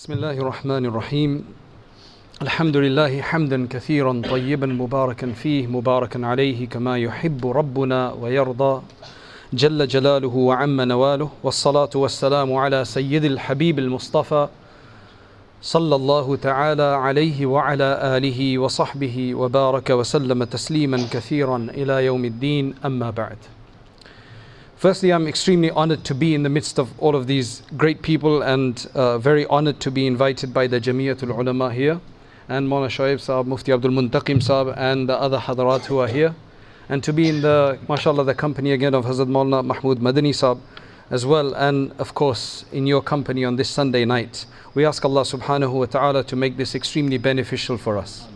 بسم الله الرحمن الرحيم الحمد لله حمدا كثيرا طيبا مباركا فيه مباركا عليه كما يحب ربنا ويرضى جل جلاله وعم نواله والصلاة والسلام على سيد الحبيب المصطفى صلى الله تعالى عليه وعلى آله وصحبه وبارك وسلم تسليما كثيرا إلى يوم الدين أما بعد Firstly, I'm extremely honored to be in the midst of all of these great people and uh, very honored to be invited by the Jamiatul Ulama here and Mawlana Shoaib Saab, Mufti Abdul Muntaqim Saab and the other Hadarat who are here and to be in the, mashallah, the company again of Hazrat Mawlana Mahmud Madani Saab as well and of course in your company on this Sunday night. We ask Allah subhanahu wa ta'ala to make this extremely beneficial for us.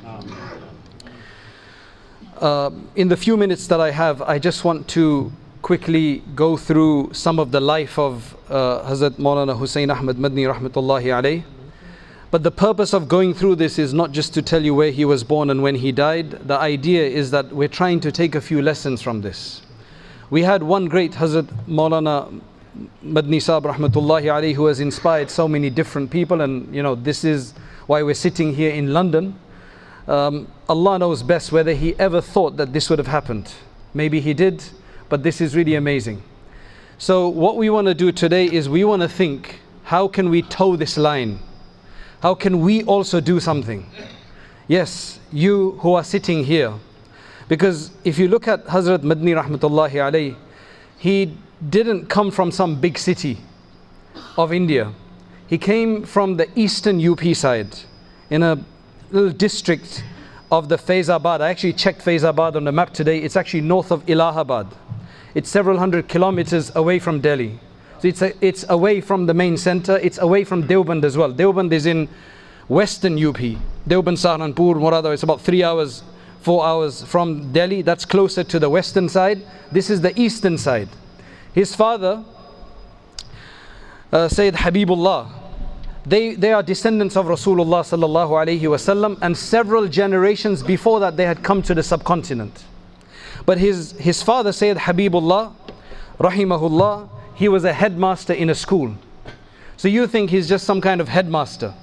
Uh, in the few minutes that I have, I just want to quickly go through some of the life of uh, Hazrat Maulana Hussein Ahmad Madni rahmatullahi alayh. But the purpose of going through this is not just to tell you where he was born and when he died. The idea is that we're trying to take a few lessons from this. We had one great Hazrat Maulana Madni Saab rahmatullahi who has inspired so many different people and you know this is why we're sitting here in London. Um, Allah knows best whether he ever thought that this would have happened. Maybe he did, but this is really amazing. So, what we want to do today is we want to think how can we toe this line? How can we also do something? Yes, you who are sitting here. Because if you look at Hazrat Madni rahmatullahi alayhi, he didn't come from some big city of India. He came from the eastern UP side in a little district of the Faizabad. I actually checked Faizabad on the map today. It's actually north of Allahabad. It's several hundred kilometers away from Delhi. So it's, a, it's away from the main center. It's away from Deoband as well. Deoband is in western UP. Deoband, Saharanpur, Morada. It's about three hours, four hours from Delhi. That's closer to the western side. This is the eastern side. His father, uh, Sayyid Habibullah, they, they are descendants of Rasulullah sallallahu wasallam and several generations before that they had come to the subcontinent. But his, his father, Sayyid Habibullah, rahimahullah, he was a headmaster in a school. So you think he's just some kind of headmaster.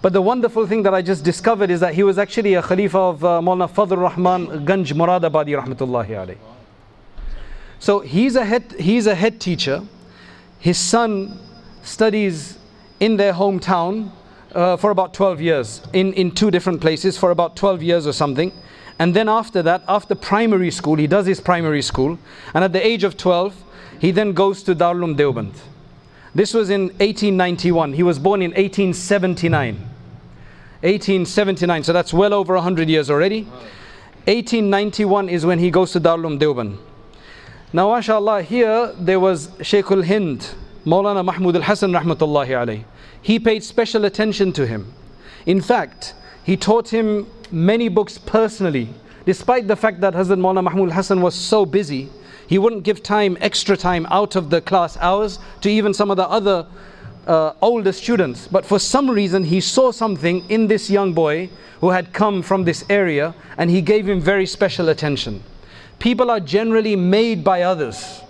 But the wonderful thing that I just discovered is that he was actually a Khalifa of uh, Maulana Fadl Rahman Ganj Muradabadi rahmatullahi alayhi. So he's a head, he's a head teacher. His son studies in their hometown uh, for about 12 years, in, in two different places for about 12 years or something. And then after that, after primary school, he does his primary school. And at the age of 12, he then goes to Darul Deoband. This was in 1891. He was born in 1879. 1879, so that's well over 100 years already. 1891 is when he goes to Darul Deoband. Now, mashallah, here there was Shaykhul Hind, Maulana Mahmud al Hassan rahmatullahi alayhi. He paid special attention to him. In fact, he taught him many books personally. Despite the fact that Hazrat Maulana Mahmud Hassan was so busy, he wouldn't give time, extra time out of the class hours to even some of the other uh, older students. But for some reason, he saw something in this young boy who had come from this area and he gave him very special attention. People are generally made by others.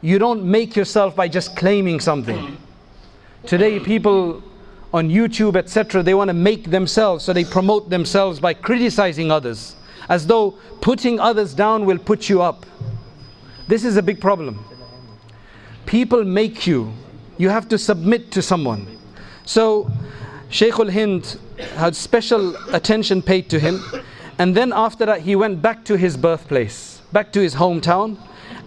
You don't make yourself by just claiming something. Today, people on YouTube, etc., they want to make themselves, so they promote themselves by criticizing others, as though putting others down will put you up. This is a big problem. People make you, you have to submit to someone. So, Shaykh al Hind had special attention paid to him, and then after that, he went back to his birthplace, back to his hometown.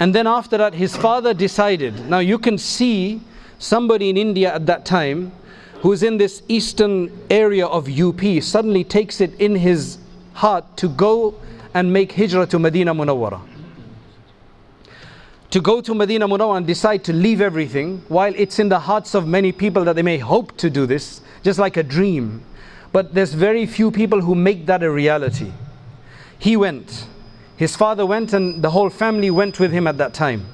And then after that, his father decided. Now, you can see somebody in India at that time who's in this eastern area of UP suddenly takes it in his heart to go and make hijrah to Medina Munawwara. To go to Medina Munawwara and decide to leave everything while it's in the hearts of many people that they may hope to do this, just like a dream. But there's very few people who make that a reality. He went. His father went and the whole family went with him at that time.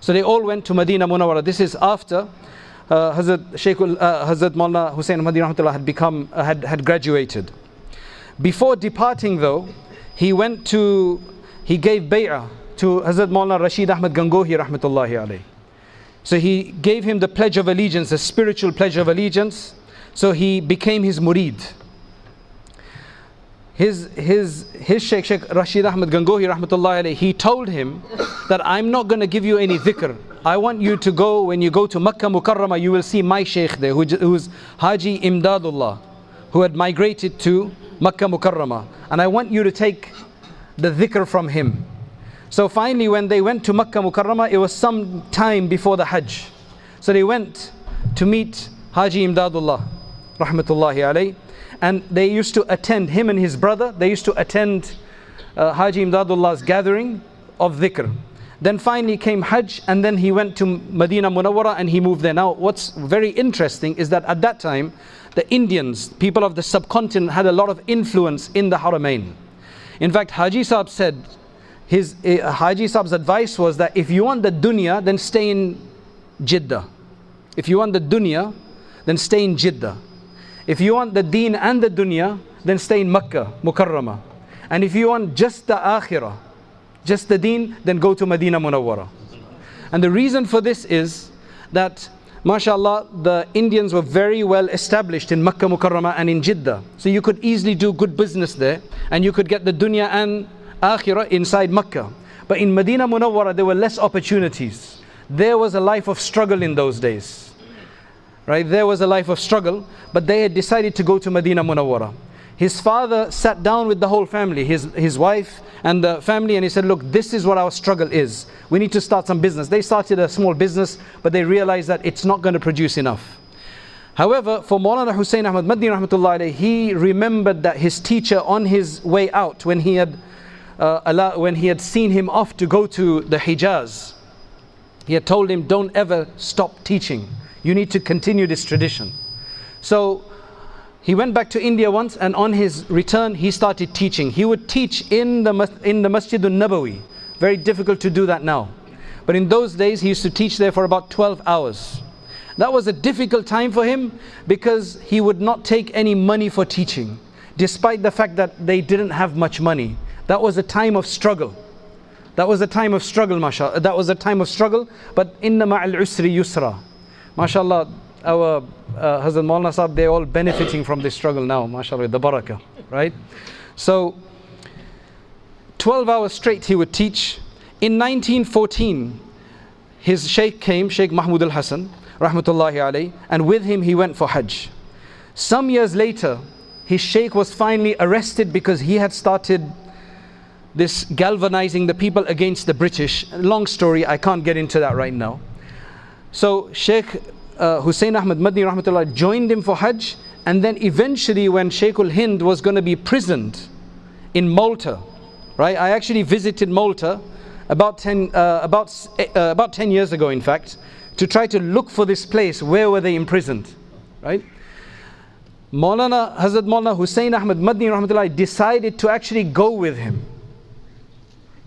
So they all went to Medina Munawwara. This is after uh, Hazrat, Shaykh, uh, Hazrat Maulana Hussein Ahmadi Rahmatullah had become, uh, had, had graduated. Before departing though, he went to, he gave bay'ah to Hazrat Maulana Rashid Ahmad Gangohi Rahmatullahi alayhi. So he gave him the pledge of allegiance, the spiritual pledge of allegiance. So he became his murid. His, his, his Sheikh, Sheikh Rashid Ahmad Gangohi, rahmatullah alayhi, he told him that I'm not going to give you any dhikr. I want you to go, when you go to Makkah Mukarramah, you will see my Sheikh there, who, who's Haji Imdadullah, who had migrated to Makkah Mukarramah. And I want you to take the dhikr from him. So finally, when they went to Makkah Mukarramah, it was some time before the Hajj. So they went to meet Haji Imdadullah, rahmatullahi alayhi, and they used to attend, him and his brother, they used to attend uh, Haji Imdadullah's gathering of dhikr. Then finally came Hajj, and then he went to Medina Munawwara and he moved there. Now, what's very interesting is that at that time, the Indians, people of the subcontinent, had a lot of influence in the Haramain. In fact, Haji Saab said, his uh, Haji Saab's advice was that if you want the dunya, then stay in Jeddah. If you want the dunya, then stay in Jeddah. If you want the deen and the dunya, then stay in Makkah, Mukarramah. And if you want just the akhirah, just the deen, then go to Medina Munawwara. And the reason for this is that, mashallah, the Indians were very well established in Makkah Mukarramah and in Jeddah. So you could easily do good business there, and you could get the dunya and akhirah inside Makkah. But in Medina Munawwara, there were less opportunities. There was a life of struggle in those days. Right? There was a life of struggle, but they had decided to go to Medina Munawwara. His father sat down with the whole family, his, his wife and the family, and he said, Look, this is what our struggle is. We need to start some business. They started a small business, but they realized that it's not going to produce enough. However, for Maulana Hussein Ahmad Madni rahmatullah he remembered that his teacher on his way out, when he had uh, when he had seen him off to go to the Hijaz, he had told him, Don't ever stop teaching. You need to continue this tradition. So he went back to India once, and on his return, he started teaching. He would teach in the, in the Masjid al Nabawi. Very difficult to do that now. But in those days, he used to teach there for about 12 hours. That was a difficult time for him because he would not take any money for teaching, despite the fact that they didn't have much money. That was a time of struggle. That was a time of struggle, mashallah. That was a time of struggle, but inna ma'al usri yusra. MashaAllah, our uh, Hazrat Maulana Sahib, they're all benefiting from this struggle now, MashaAllah, the barakah, right? So, 12 hours straight he would teach. In 1914, his Sheikh came, Sheikh Mahmud al Hassan, rahmatullahi alayhi, and with him he went for Hajj. Some years later, his Sheikh was finally arrested because he had started this galvanizing the people against the British. Long story, I can't get into that right now. So Sheikh uh, Hussein Ahmad Madni rahmatullah joined him for Hajj and then eventually when Sheikh al-Hind was going to be prisoned in Malta, right? I actually visited Malta about 10, uh, about, uh, about 10 years ago in fact to try to look for this place where were they imprisoned, right? Maulana Hazrat Maulana Hussein Ahmad Madni rahmatullah decided to actually go with him.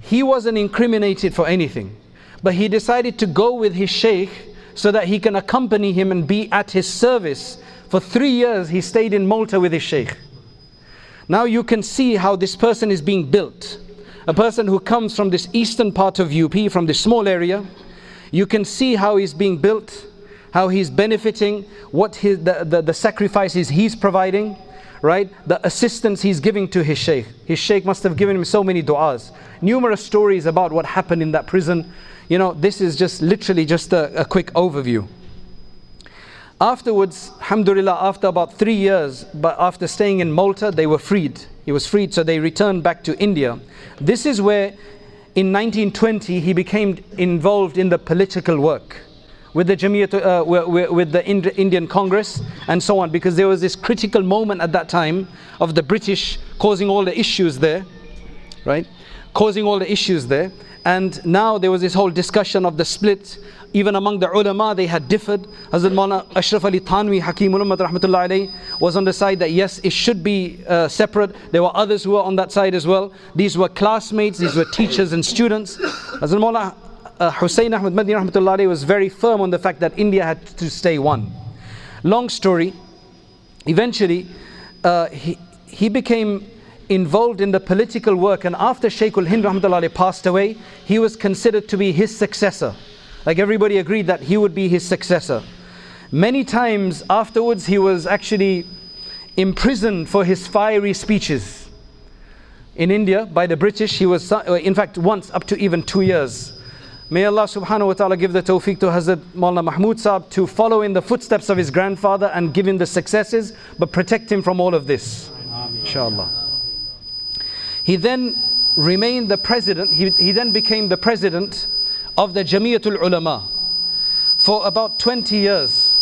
He wasn't incriminated for anything, but he decided to go with his sheikh so that he can accompany him and be at his service. For three years, he stayed in Malta with his sheikh. Now you can see how this person is being built. A person who comes from this eastern part of UP, from this small area, you can see how he's being built, how he's benefiting, what his, the, the, the sacrifices he's providing, right? The assistance he's giving to his sheikh. His sheikh must have given him so many du'as. Numerous stories about what happened in that prison you know, this is just literally just a, a quick overview. Afterwards, alhamdulillah, after about three years, but after staying in Malta, they were freed. He was freed, so they returned back to India. This is where, in 1920, he became involved in the political work with the Jamiat, uh, with the Indian Congress and so on, because there was this critical moment at that time of the British causing all the issues there, right? Causing all the issues there. And now there was this whole discussion of the split. Even among the ulama, they had differed. Hazrat Maulana Ashraf Ali Thanwi, Hakim Ulummat Rahmatullah was on the side that yes, it should be uh, separate. There were others who were on that side as well. These were classmates, these were teachers and students. Hazrat Maulana uh, Hussein Ahmad Madni Rahmatullah alayhi was very firm on the fact that India had to stay one. Long story, eventually, uh, he, he became involved in the political work and after Shaykh al-Hind passed away, he was considered to be his successor. Like everybody agreed that he would be his successor. Many times afterwards, he was actually imprisoned for his fiery speeches. In India, by the British, he was, uh, in fact, once up to even two years. May Allah subhanahu wa ta'ala give the tawfiq to Hazrat Maulana Mahmud Saab to follow in the footsteps of his grandfather and give him the successes, but protect him from all of this. Inshallah. He then remained the president, he, he then became the president of the Jamiatul Ulama for about 20 years.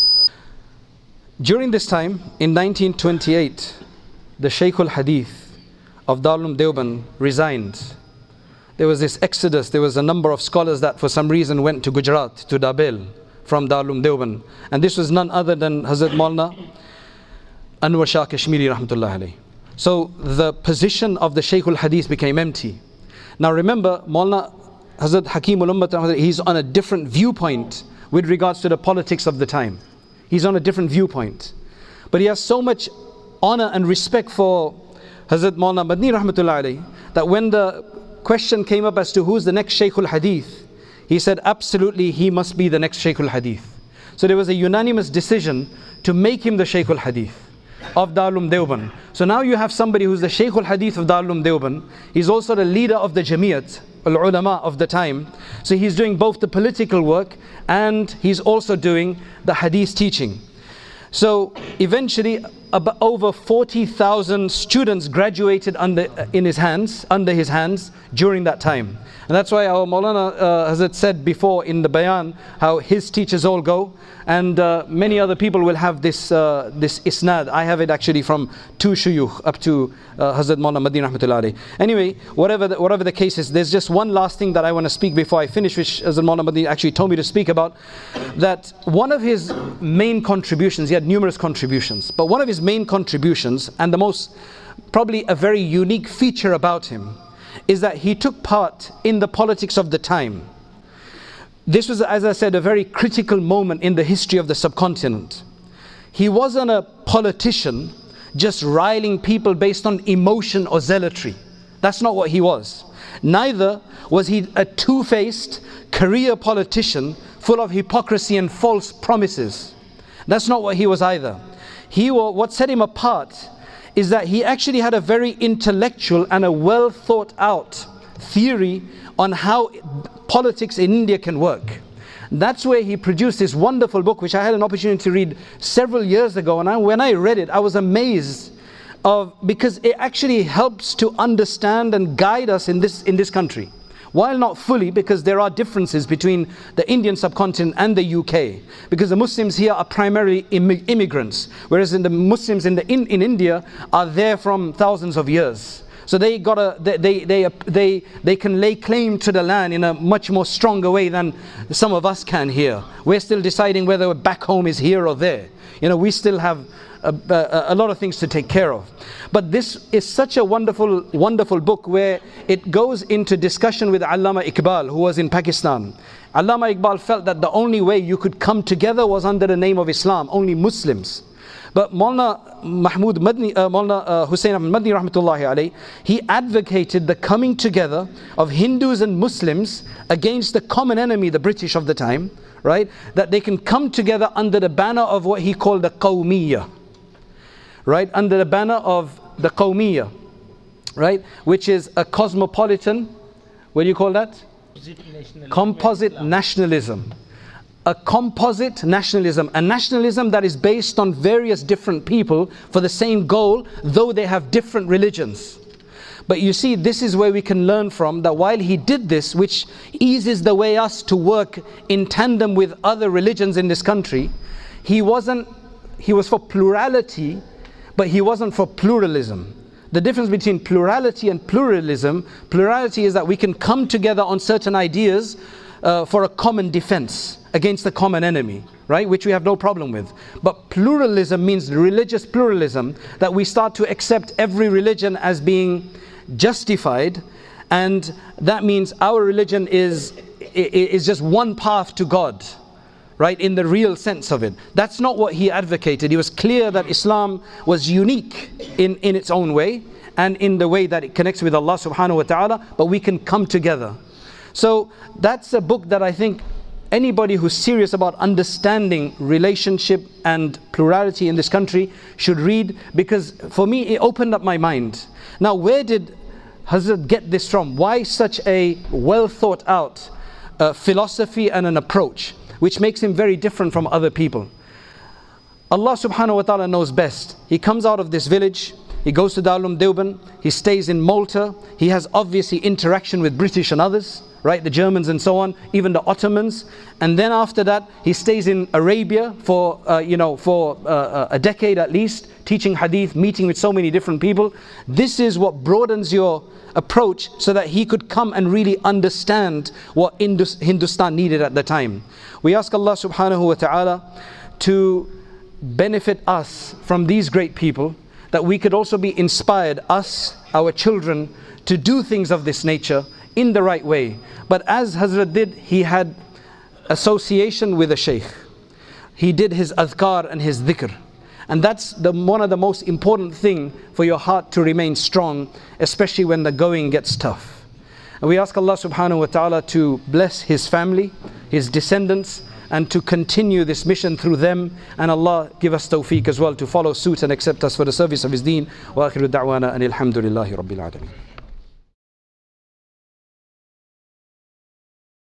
During this time, in 1928, the Shaykh al Hadith of Darul Deoband resigned. There was this exodus, there was a number of scholars that for some reason went to Gujarat, to Dabhel, from Darul Deoband. And this was none other than Hazrat Maulana Anwar Shah Kashmiri rahmatullah alayhi. So the position of the Shaykh al Hadith became empty. Now remember, Maulana Hazrat Hakim al he's on a different viewpoint with regards to the politics of the time. He's on a different viewpoint. But he has so much honor and respect for Hazrat Maulana Madni that when the question came up as to who's the next Shaykh al Hadith, he said absolutely he must be the next Shaykh al Hadith. So there was a unanimous decision to make him the Shaykh al Hadith of Darul Deoband. So now you have somebody who's the Shaykh al Hadith of Darul Deoband. He's also the leader of the Jamiat, al ulama of the time. So he's doing both the political work and he's also doing the Hadith teaching. So eventually, over 40,000 students graduated under, in his hands, under his hands during that time. And that's why our Maulana uh, has it said before in the bayan how his teachers all go and uh, many other people will have this uh, this isnad. I have it actually from two shuyukh up to uh, Hazrat Maulana Madni Rahmatullahi. Anyway, whatever the, whatever the case is, there's just one last thing that I want to speak before I finish, which Hazrat Maulana Madni actually told me to speak about. That one of his main contributions, he had numerous contributions, but one of his main contributions and the most probably a very unique feature about him is that he took part in the politics of the time. This was, as I said, a very critical moment in the history of the subcontinent. He wasn't a politician just riling people based on emotion or zealotry. That's not what he was. Neither was he a two faced career politician full of hypocrisy and false promises. That's not what he was either. He, what set him apart is that he actually had a very intellectual and a well thought out theory on how politics in India can work. That's where he produced this wonderful book, which I had an opportunity to read several years ago. And I, when I read it, I was amazed of because it actually helps to understand and guide us in this in this country. While not fully, because there are differences between the Indian subcontinent and the UK, because the Muslims here are primarily immigrants, whereas in the Muslims in, the, in, in India are there from thousands of years. So they got a, they, they, they, they can lay claim to the land in a much more stronger way than some of us can here. We're still deciding whether back home is here or there. You know, we still have a, lot of things to take care of. But this is such a wonderful, wonderful book where it goes into discussion with Allama Iqbal, who was in Pakistan. Allama Iqbal felt that the only way you could come together was under the name of Islam, only Muslims. But Maulana Mahmud Madni, uh, Maulana uh, Hussein Ahmad Madni rahmatullahi he advocated the coming together of Hindus and Muslims against the common enemy, the British of the time, right? That they can come together under the banner of what he called the Qawmiyah right, under the banner of the Qawmiyya, right, which is a cosmopolitan, what do you call that? Composite nationalism. A composite nationalism, a nationalism that is based on various different people for the same goal, though they have different religions. But you see, this is where we can learn from that while he did this, which eases the way us to work in tandem with other religions in this country, he wasn't, he was for plurality but he wasn't for pluralism. The difference between plurality and pluralism, plurality is that we can come together on certain ideas uh, for a common defense against the common enemy, right? Which we have no problem with. But pluralism means religious pluralism, that we start to accept every religion as being justified, and that means our religion is, is just one path to God right, in the real sense of it. That's not what he advocated. He was clear that Islam was unique in, in its own way and in the way that it connects with Allah subhanahu wa ta'ala, but we can come together. So that's a book that I think anybody who's serious about understanding relationship and plurality in this country should read because for me it opened up my mind. Now, where did Hazrat get this from? Why such a well thought out uh, philosophy and an approach which makes him very different from other people? Allah subhanahu wa ta'ala knows best. He comes out of this village, he goes to Darul Deoband, he stays in Malta, he has obviously interaction with British and others, right? The Germans and so on, even the Ottomans. And then after that, he stays in Arabia for, uh, you know, for uh, a decade at least, teaching hadith, meeting with so many different people. This is what broadens your approach so that he could come and really understand what Indus, Hindustan needed at the time. We ask Allah subhanahu wa ta'ala to benefit us from these great people, that we could also be inspired, us, our children, to do things of this nature in the right way. But as Hazrat did, he had association with a sheikh. He did his adhkar and his dhikr. And that's the, one of the most important thing for your heart to remain strong, especially when the going gets tough. And we ask Allah subhanahu wa ta'ala to bless his family, his descendants, and to continue this mission through them. And Allah give us tawfiq as well to follow suit and accept us for the service of His deen. Wa akhiru da'wana and alhamdulillahi rabbil alameen.